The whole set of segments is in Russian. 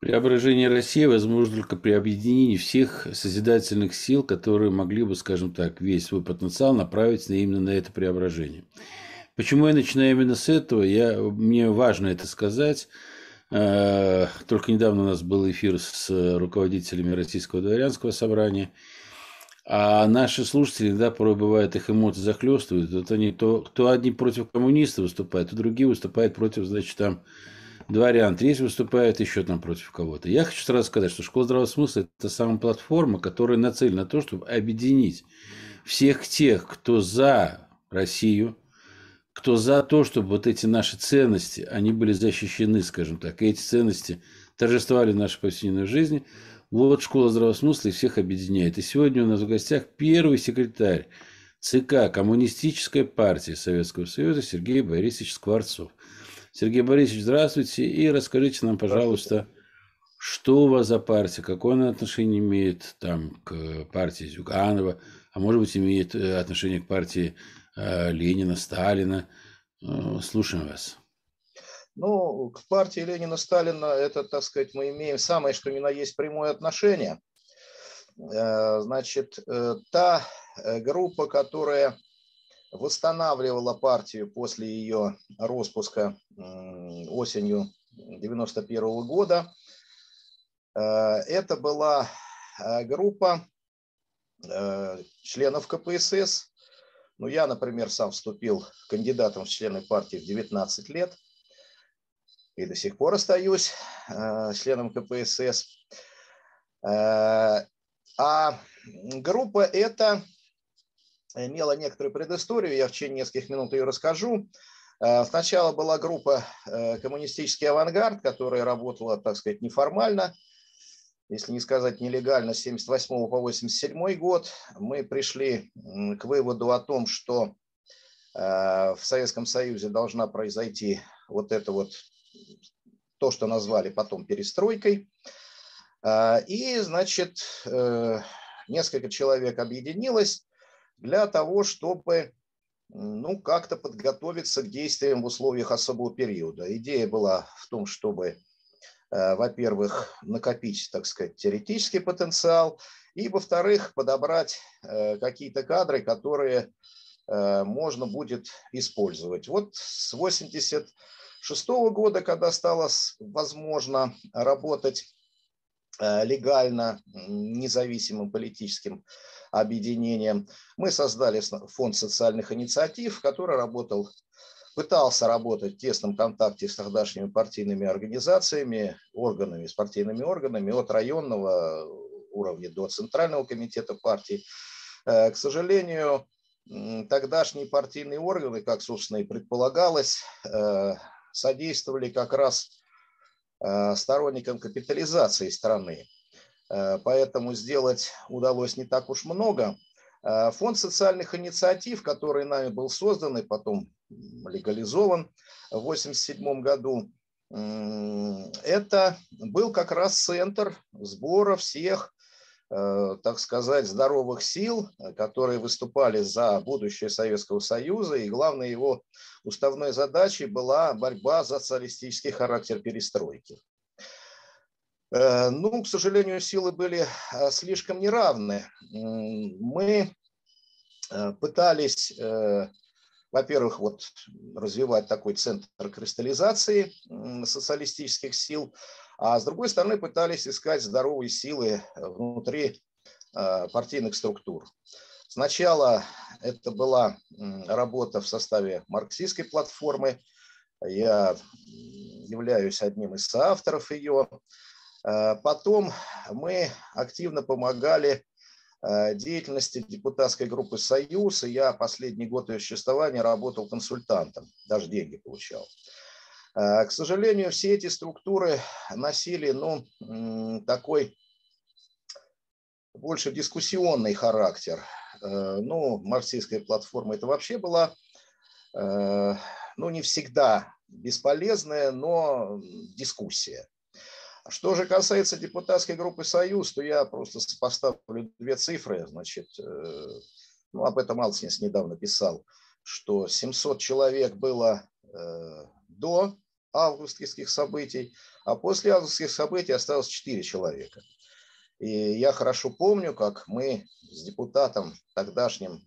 Преображение России возможно только при объединении всех созидательных сил, которые могли бы, скажем так, весь свой потенциал направить именно на это преображение. Почему я начинаю именно с этого? Я, мне важно это сказать. Э, только недавно у нас был эфир с руководителями Российского дворянского собрания. А наши слушатели иногда порой бывает их эмоции захлестывают. Вот они то, кто одни против коммунистов выступают, то другие выступают против, значит, там дворян, третий выступает еще там против кого-то. Я хочу сразу сказать, что школа здравого смысла – это самая платформа, которая нацелена на то, чтобы объединить всех тех, кто за Россию, кто за то, чтобы вот эти наши ценности, они были защищены, скажем так, и эти ценности торжествовали в нашей повседневной жизни. Вот школа здравого смысла и всех объединяет. И сегодня у нас в гостях первый секретарь ЦК Коммунистической партии Советского Союза Сергей Борисович Скворцов. Сергей Борисович, здравствуйте. И расскажите нам, пожалуйста, что у вас за партия, какое она отношение имеет там, к партии Зюганова, а может быть, имеет э, отношение к партии э, Ленина, Сталина. Э, слушаем вас. Ну, к партии Ленина, Сталина, это, так сказать, мы имеем самое, что ни на есть прямое отношение. Значит, та группа, которая восстанавливала партию после ее распуска осенью 91 года. Э, это была э, группа э, членов КПСС. Ну, я, например, сам вступил кандидатом в члены партии в 19 лет и до сих пор остаюсь членом КПСС. А группа эта имела некоторую предысторию, я в течение нескольких минут ее расскажу. Э, сначала была группа э, «Коммунистический авангард», которая работала, так сказать, неформально, если не сказать нелегально, с 78 по 87 год. Мы пришли к выводу о том, что э, в Советском Союзе должна произойти вот это вот, то, что назвали потом перестройкой. И, значит, несколько человек объединилось для того, чтобы ну, как-то подготовиться к действиям в условиях особого периода. Идея была в том, чтобы, э, во-первых, накопить, так сказать, теоретический потенциал, и, во-вторых, подобрать э, какие-то кадры, которые э, можно будет использовать. Вот с 1986 года, когда стало возможно работать легально, независимым политическим объединением. Мы создали фонд социальных инициатив, который работал, пытался работать в тесном контакте с тогдашними партийными организациями, органами, с партийными органами от районного уровня до центрального комитета партии. Э, к сожалению, тогдашние партийные органы, как, собственно, и предполагалось, э, содействовали как раз э, сторонникам капитализации страны. Э, поэтому сделать удалось не так уж много. Э, фонд социальных инициатив, который нами был создан и потом легализован в 1987 году, это был как раз центр сбора всех, так сказать, здоровых сил, которые выступали за будущее Советского Союза. И главной его уставной задачей была борьба за социалистический характер перестройки. Э, ну, к сожалению, силы были э, слишком неравны. Мы э, пытались, во-первых, вот развивать такой центр кристаллизации социалистических сил, а с другой стороны пытались искать здоровые силы внутри партийных структур. Сначала это была работа в составе марксистской платформы. Я являюсь одним из соавторов ее. Э, потом мы активно помогали э, деятельности депутатской группы «Союз», и я последний год ее существования работал консультантом, даже деньги получал. Э, к сожалению, все эти структуры носили ну, такой больше дискуссионный характер. Ну, марксистская платформа это вообще была, ну, не всегда бесполезная, но дискуссия. Что же касается депутатской группы «Союз», то я просто поставлю две цифры. Значит, э, ну, об этом Алснис недавно писал, что 700 человек было э, до августовских событий, а после августовских событий осталось 4 человека. И я хорошо помню, как мы с депутатом тогдашним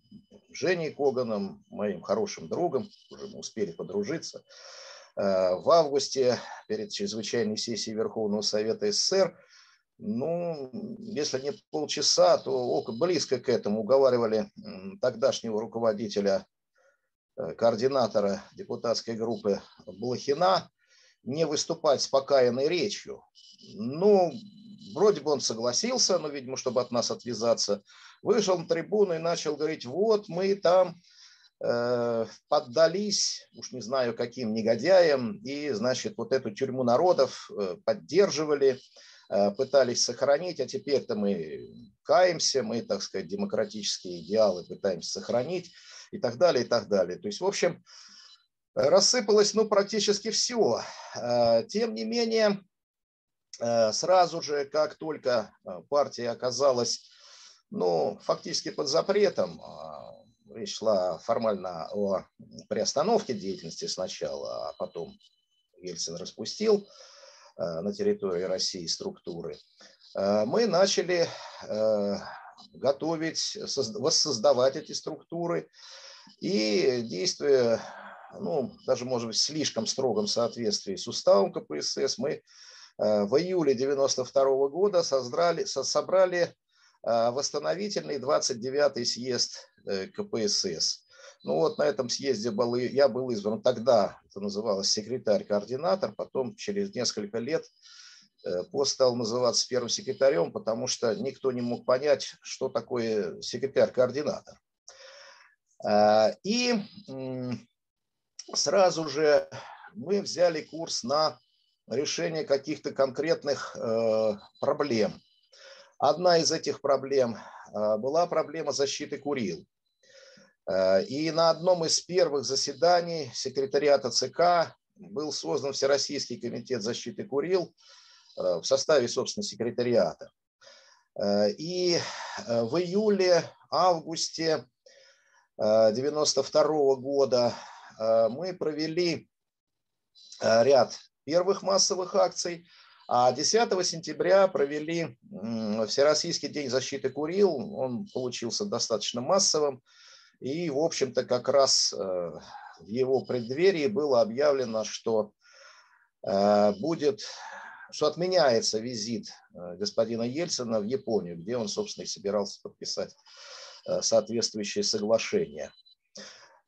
Женей Коганом, моим хорошим другом, уже мы успели подружиться, э, в августе перед чрезвычайной сессией Верховного Совета СССР, ну, если не полчаса, то близко к этому уговаривали тогдашнего руководителя, координатора депутатской группы Блохина не выступать с покаянной речью. Ну, вроде бы он согласился, но, видимо, чтобы от нас отвязаться, вышел на трибуну и начал говорить, вот мы там э, поддались, уж не знаю каким негодяям, и, значит, вот эту тюрьму народов э, поддерживали, э, пытались сохранить, а теперь-то мы каемся, мы, так сказать, демократические идеалы пытаемся сохранить и так далее, и так далее. То есть, в общем, рассыпалось, ну, практически все. Э, тем не менее, э, сразу же, как только э, партия оказалась, ну, фактически под запретом, речь шла формально о приостановке деятельности сначала, а потом Ельцин распустил на территории России структуры, мы начали готовить, воссоздавать эти структуры, и действуя ну, даже, может быть, в слишком строгом соответствии с уставом КПСС, мы э, в июле 1992 года создали, собрали э, восстановительный 29-й съезд э, КПСС. Ну вот на этом съезде был, я был избран тогда, это называлось секретарь-координатор, потом через несколько лет пост стал называться первым секретарем, потому что никто не мог понять, что такое секретарь-координатор. И сразу же мы взяли курс на решение каких-то конкретных э, проблем. Одна из этих проблем э, была проблема защиты Курил. Э, и на одном из первых заседаний секретариата ЦК был создан Всероссийский комитет защиты Курил в составе, собственно, секретариата. И в июле-августе 1992 года Э, мы провели э, ряд первых массовых акций, а 10 сентября провели Всероссийский день защиты Курил. Он получился достаточно массовым. И, в общем-то, как раз э, в его преддверии было объявлено, что будет, что отменяется визит господина Ельцина в Японию, где он, собственно, и собирался подписать соответствующее соглашение.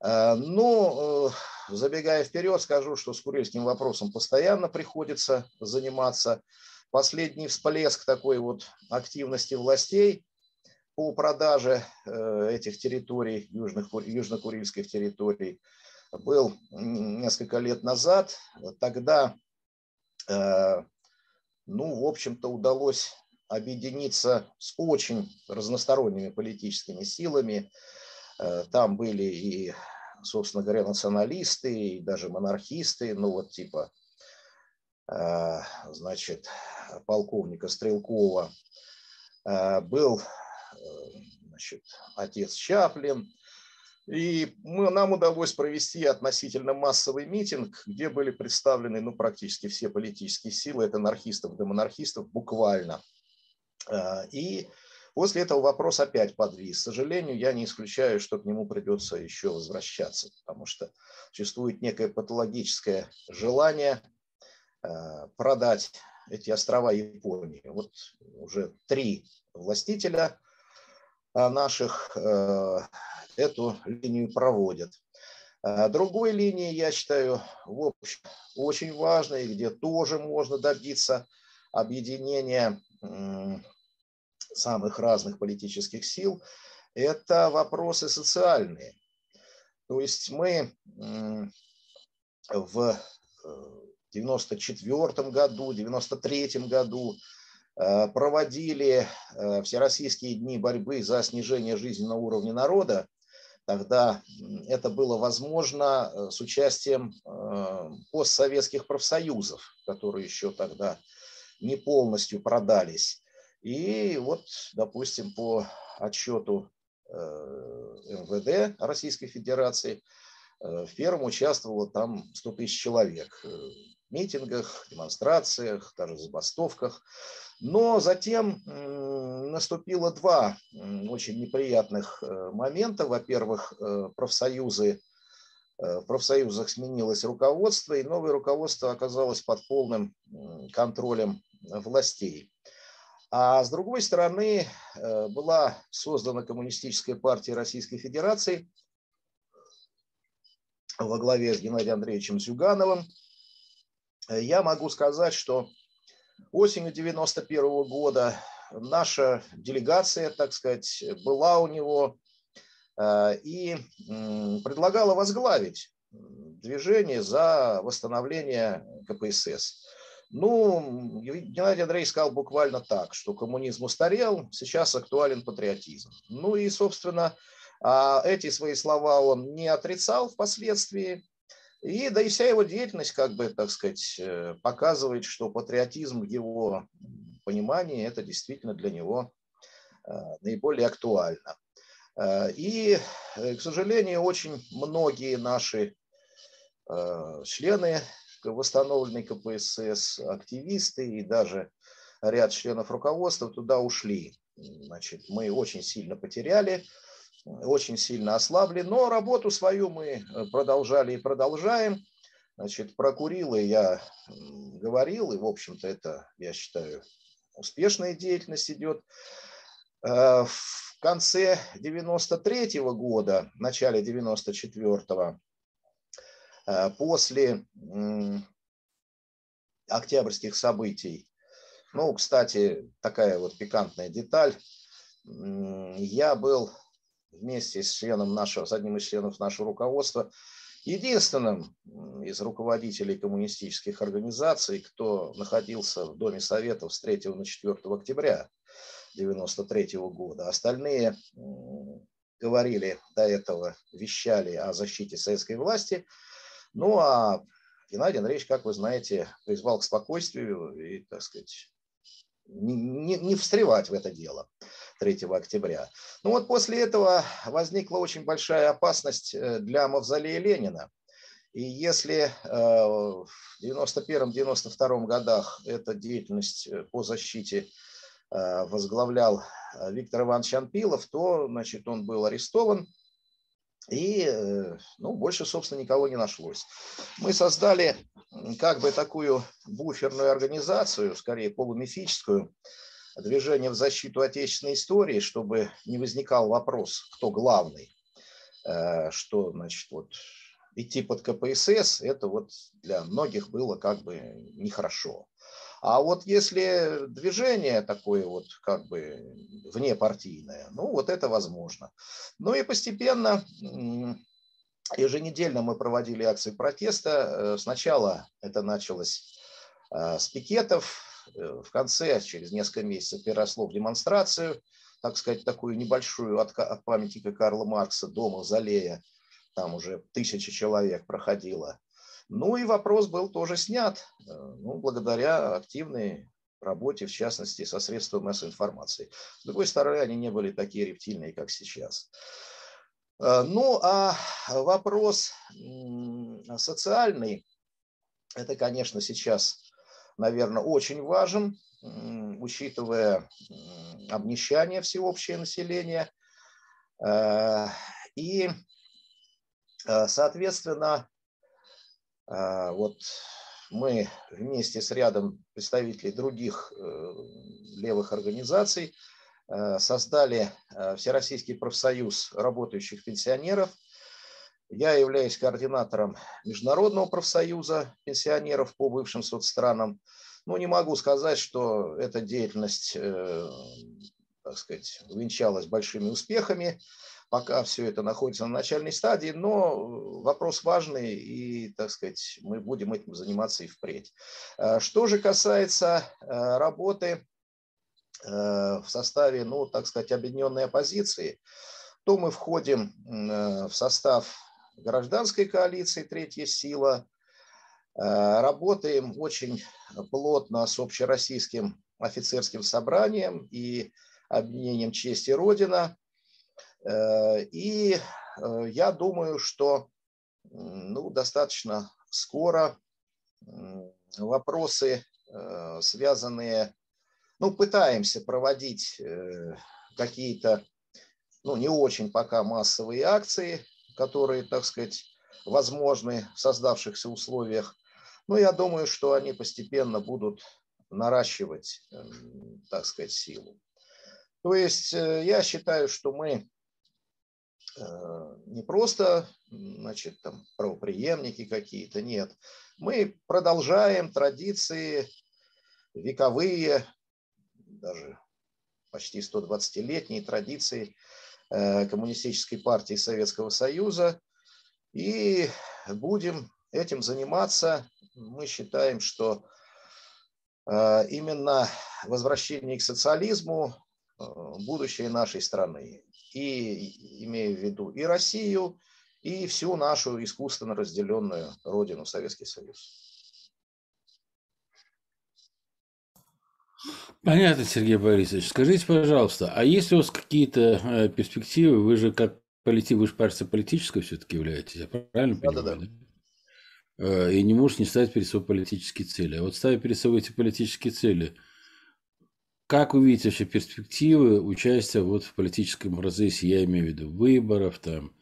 Э, ну, э, забегая вперед, скажу, что с курильским вопросом постоянно приходится заниматься. Последний всплеск такой вот активности властей по продаже э, этих территорий, южных, южно-курильских территорий, был несколько лет назад. Тогда, ну, в общем-то, удалось объединиться с очень разносторонними политическими силами. Там были и собственно говоря, националисты и даже монархисты, ну вот типа, э, значит, полковника Стрелкова, э, был, э, значит, отец Чаплин, и мы, нам удалось провести относительно массовый митинг, где были представлены ну, практически все политические силы, это анархистов, демонархистов, буквально. И После этого вопрос опять подвис. К сожалению, я не исключаю, что к нему придется еще возвращаться, потому что существует некое патологическое желание э, продать эти острова Японии. Вот уже три властителя наших э, эту линию проводят. Другой линии, я считаю, в общем, очень важной, где тоже можно добиться объединения самых разных политических сил, это вопросы социальные. То есть мы в 94 э, году, 93 году проводили э, всероссийские дни борьбы за снижение жизненного уровня народа. Тогда это было возможно с участием постсоветских профсоюзов, которые еще тогда не полностью продались. И вот, допустим, по отчету э, МВД Российской Федерации, э, в первом участвовало там 100 тысяч человек. Митингах, демонстрациях, даже забастовках. Но затем наступило два очень неприятных э, момента. Во-первых, э, профсоюзы, э, в профсоюзах сменилось руководство, и новое руководство оказалось под полным контролем властей. А с другой стороны, была создана Коммунистическая партия Российской Федерации во главе с Геннадием Андреевичем Зюгановым. Я могу сказать, что осенью 91 года наша делегация, так сказать, была у него э, и предлагала возглавить движение за восстановление КПСС. Ну, Геннадий Андреевич сказал буквально так, что коммунизм устарел, сейчас актуален патриотизм. Ну и, собственно, а, эти свои слова он не отрицал впоследствии. И да и вся его деятельность, как бы, так сказать, э, показывает, что патриотизм в его понимании это действительно для него э, наиболее актуально. Э, и, к сожалению, очень многие наши члены восстановленной КПСС, активисты и даже ряд членов руководства туда ушли. Значит, мы очень сильно потеряли очень сильно ослабли, но работу свою мы э, продолжали и продолжаем. Значит, про Курилы я говорил, и, в общем-то, это, я считаю, успешная деятельность идет. Э, в конце 93 -го года, начале 94-го, э, после октябрьских событий, ну, кстати, такая вот пикантная деталь, я был вместе с членом нашего, с одним из членов нашего руководства, единственным из руководителей коммунистических организаций, кто находился в Доме Советов с 3 на 4 октября 1993 года. Остальные говорили до этого, вещали о защите советской власти. Ну а Геннадий Андреевич, как вы знаете, призвал к спокойствию и, так сказать, не, не, не встревать в это дело. 3 октября. Ну вот после этого возникла очень большая опасность э, для мавзолея Ленина. И если э, в 91-92 годах эта деятельность э, по защите возглавлял Виктор Иванович Анпилов, то значит, он был арестован, и ну, больше, собственно, никого не нашлось. Мы создали как бы такую буферную организацию, скорее полумифическую, движение в защиту отечественной истории, чтобы не возникал вопрос, кто главный, э, что, значит, вот идти под КПСС, это вот для многих было как бы нехорошо. А вот если движение такое вот как бы внепартийное, ну вот это возможно. Ну и постепенно еженедельно мы проводили акции протеста. Э, сначала это началось э, с пикетов, в конце, через несколько месяцев, переросло в демонстрацию, так сказать, такую небольшую от, от памятника Карла Маркса до мавзолея. Там уже тысяча человек проходило. Ну и вопрос был тоже снят, э, ну, благодаря активной работе, в частности, со средствами массовой информации. С другой стороны, они не были такие рептильные, как сейчас. Э, ну, а вопрос социальный, это, конечно, сейчас наверное, очень важен, учитывая обнищание всеобщее населения. Э, и, э, соответственно, э, вот мы вместе с рядом представителей других левых организаций создали Всероссийский профсоюз работающих пенсионеров. Я являюсь координатором Международного профсоюза пенсионеров по бывшим соцстранам. Ну, не могу сказать, что эта деятельность, э, так сказать, увенчалась большими успехами. Пока все это находится на начальной стадии, но вопрос важный, и, так сказать, мы будем этим заниматься и впредь. Э, что же касается э, работы в составе, ну, так сказать, объединенной оппозиции, то мы входим в состав гражданской коалиции «Третья сила», Э, работаем очень плотно с общероссийским офицерским собранием и объединением «Честь и Родина». Э, и э, я думаю, что ну, достаточно скоро вопросы, связанные, ну, пытаемся проводить какие-то, ну, не очень пока массовые акции, которые, так сказать, возможны в создавшихся условиях. Но я думаю, что они постепенно будут наращивать, эм, так сказать, силу. То есть э, я считаю, что мы э, не просто, значит, там, правоприемники какие-то, нет. Мы продолжаем традиции вековые, даже почти 120-летние традиции Коммунистической партии Советского Союза и будем этим заниматься. Мы считаем, что э, именно возвращение к социализму э, будущее нашей страны. И имея в виду и Россию, и всю нашу искусственно разделенную родину Советский Союз. Понятно, Сергей Борисович. Скажите, пожалуйста, а есть у вас какие-то э, перспективы? Вы же как политик, вы же партия политическая все-таки являетесь, я правильно да, понимаю? Да, да. Э, и не можешь не ставить перед собой политические цели. А вот ставя перед собой эти политические цели, как вы видите вообще перспективы участия вот в политическом процессе, я имею в виду выборов, там,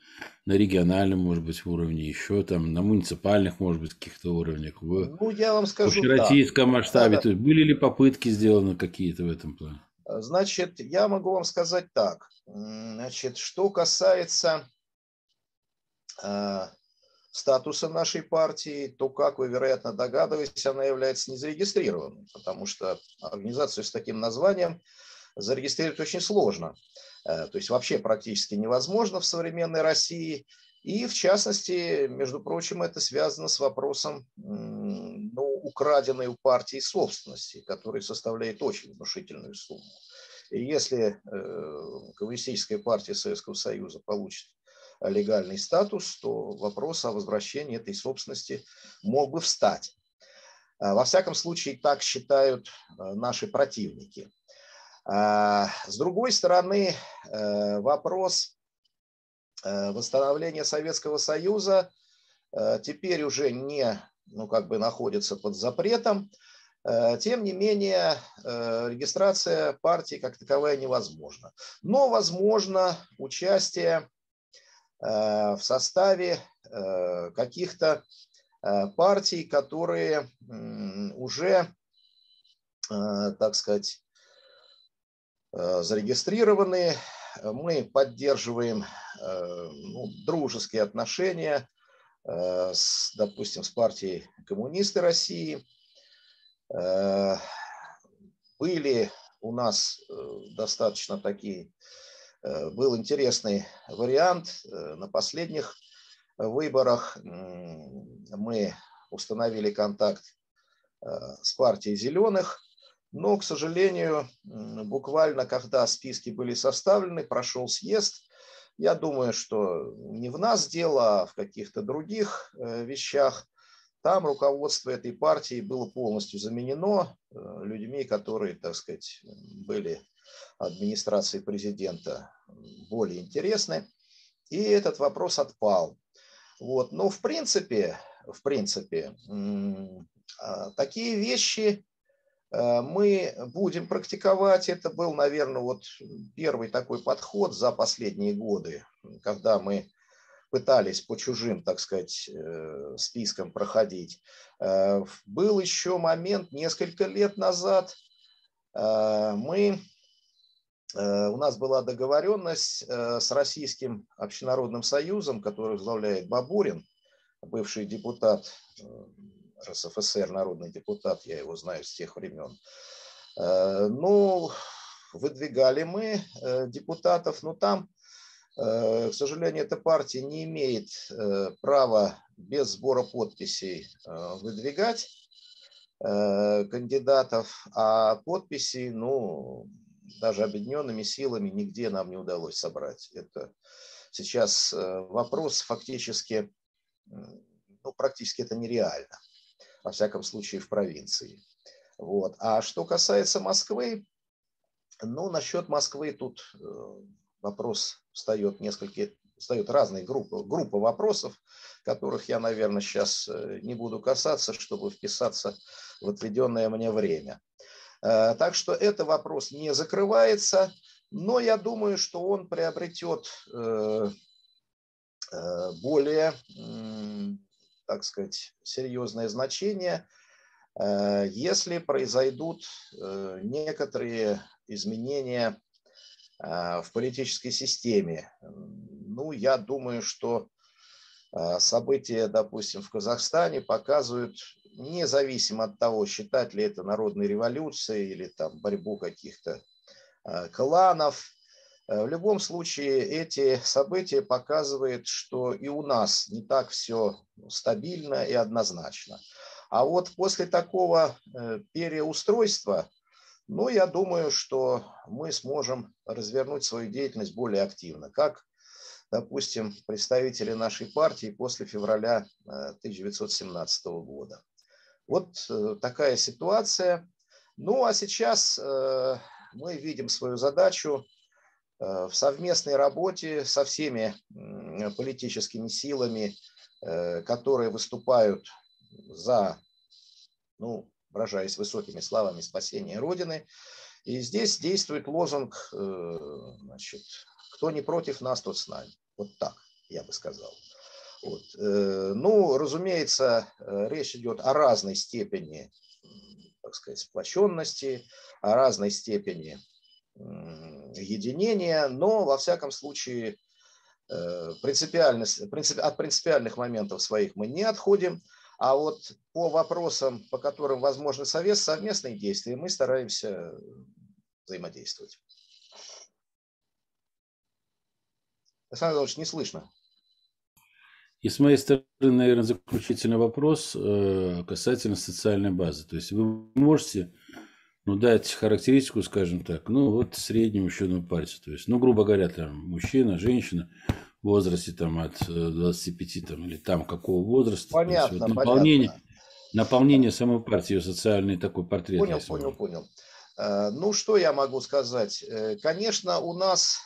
на региональном, может быть, уровне, еще там на муниципальных, может быть, каких-то уровнях, в ну, я вам скажу, общероссийском да. масштабе. Да. То есть были ли попытки сделаны какие-то в этом плане? Значит, я могу вам сказать так. Значит, что касается э, статуса нашей партии, то, как вы, вероятно, догадываетесь, она является незарегистрированной, потому что организацию с таким названием зарегистрировать очень сложно. Э, то есть вообще практически невозможно в современной России. И в частности, между прочим, это связано с вопросом ну, украденной у партии собственности, который составляет очень внушительную сумму. И если э, Коммунистическая партия Советского Союза получит легальный статус, то вопрос о возвращении этой собственности мог бы встать. Э, во всяком случае, так считают наши противники. А, с другой стороны, э, вопрос э, восстановления Советского Союза э, теперь уже не ну, как бы находится под запретом. Тем не менее, регистрация партии как таковая невозможна. Но возможно участие в составе каких-то партий, которые уже, так сказать, зарегистрированы. Мы поддерживаем э, ну, дружеские отношения э, с, допустим, с партией коммунисты России. Были у нас достаточно такие, был интересный вариант. На последних выборах мы установили контакт с партией зеленых – но, к сожалению, буквально когда списки были составлены, прошел съезд, я думаю, что не в нас дело, а в каких-то других э, вещах. Там руководство этой партии было полностью заменено э, людьми, которые, так сказать, были администрации президента более интересны. И этот вопрос отпал. Вот. Но в принципе, в принципе, а, такие вещи мы будем практиковать. Это был, наверное, вот первый такой подход за последние годы, когда мы пытались по чужим, так сказать, э, спискам проходить. Э, был еще момент несколько лет назад. Мы, у нас была договоренность с Российским общенародным союзом, который возглавляет Бабурин, бывший депутат РСФСР, народный депутат, я его знаю с тех времен. Э, ну, выдвигали мы э, депутатов, но там, э, к сожалению, эта партия не имеет права без сбора подписей выдвигать кандидатов, а подписи, ну, даже объединенными силами нигде нам не удалось собрать. Это сейчас вопрос фактически, ну, практически это нереально во всяком случае в провинции. Вот. А что касается Москвы, ну, насчет Москвы тут э, вопрос встает несколько встают разные группы, группы вопросов, которых я, наверное, сейчас э, не буду касаться, чтобы вписаться в отведенное мне время. Э, так что этот вопрос не закрывается, но я думаю, что он приобретет более, так сказать, серьезное значение, если произойдут некоторые изменения в политической системе. Ну, я думаю, что события, допустим, в Казахстане показывают независимо от того, считать ли это народной революцией или там борьбу каких-то э, кланов. Э, в любом случае эти события показывают, что и у нас не так все стабильно и однозначно. А вот после такого э, переустройства, ну, я думаю, что мы сможем развернуть свою деятельность более активно, как, допустим, представители нашей партии после февраля 1917 года. Вот э, такая ситуация. Ну а сейчас э, мы видим свою задачу э, в совместной работе со всеми политическими силами, которые выступают за, ну, выражаясь высокими словами, спасение Родины. И здесь действует лозунг, значит, кто не против нас, тот с нами. Вот так, я бы сказал. Вот. Э, ну, разумеется, э, речь идет о разной степени, так сказать, сплоченности, о разной степени единения, но, во всяком случае, э, принципиальность, принцип, от принципиальных моментов своих мы не отходим, а вот по вопросам, по которым возможны совет, совместные действия, мы стараемся взаимодействовать. Александр Иванович, не слышно. И с моей стороны, наверное, заключительный вопрос э, касательно социальной базы. То есть вы можете ну, дать характеристику, скажем так, ну, вот среднему счетному пальцу. То есть, ну, грубо говоря, там, мужчина, женщина в возрасте там, от 25 э, там, или там какого возраста. Понятно, есть, вот, наполнение, понятно. Наполнение самой партии, социальный такой портрет. Понял, понял, понял. Э, ну, что я могу сказать? Конечно, у нас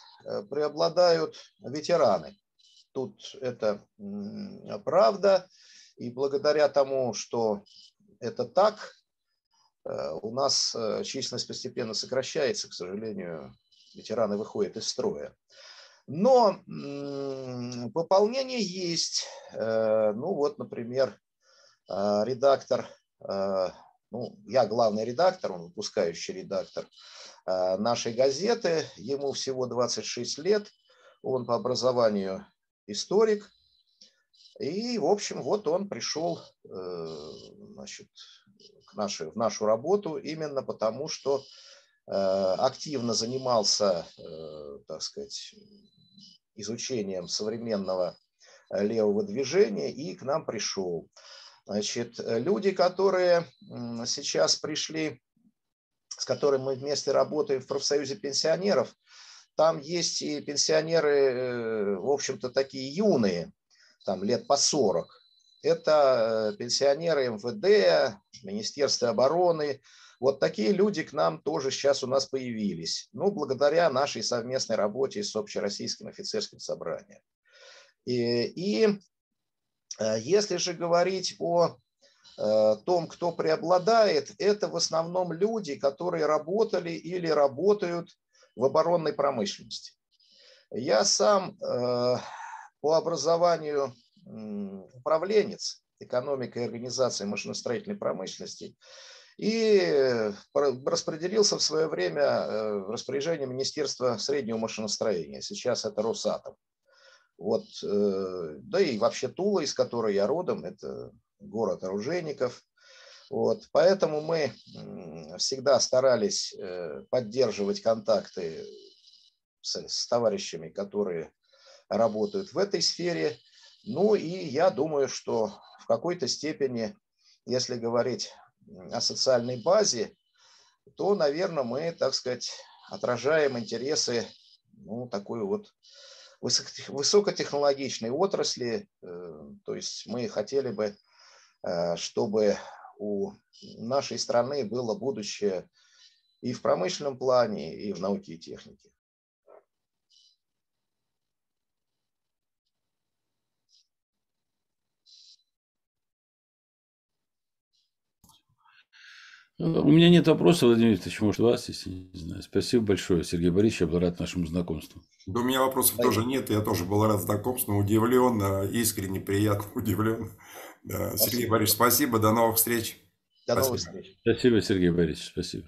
преобладают ветераны тут это правда. И благодаря тому, что это так, э, у нас э, численность постепенно сокращается, к сожалению, ветераны выходят из строя. Но пополнение есть. Э, ну вот, например, редактор, ну, я главный редактор, он выпускающий редактор нашей газеты, ему всего 26 лет, он по образованию историк. И, в общем, вот он пришел э, значит, к нашей, в нашу работу именно потому, что э, активно занимался, э, так сказать, изучением современного левого движения и к нам пришел. Значит, люди, которые сейчас пришли, с которыми мы вместе работаем в профсоюзе пенсионеров, там есть и пенсионеры, э, в общем-то, такие юные, там лет по 40. Это э, пенсионеры МВД, Министерства обороны. Вот такие люди к нам тоже сейчас у нас появились. Ну, благодаря нашей совместной работе с Общероссийским офицерским собранием. И, и э, если же говорить о том, кто преобладает, это в основном люди, которые работали или работают в оборонной промышленности. Я сам э, по образованию управленец экономикой и организацией машиностроительной промышленности и распределился в свое время э, в распоряжение Министерства среднего машиностроения. Сейчас это Росатом. Вот, э, да и вообще Тула, из которой я родом, это город оружейников. Вот, поэтому мы всегда старались э, поддерживать контакты с, с товарищами, которые работают в этой сфере. Ну и я думаю, что в какой-то степени, если говорить о социальной базе, то, наверное, мы, так сказать, отражаем интересы ну, такой вот высокотехнологичной отрасли. Э, то есть мы хотели бы, э, чтобы у нашей страны было будущее и в промышленном плане, и в науке и технике. У меня нет вопросов, Владимир Викторович, может, у вас, если не знаю. Спасибо большое, Сергей Борисович, я был рад нашему знакомству. Да у меня вопросов Спасибо. тоже нет, я тоже был рад знакомству, удивлен, э, искренне приятно удивлен. Да. Сергей Борисович, спасибо, до новых встреч. До спасибо. новых встреч. Спасибо, Сергей Борисович, спасибо.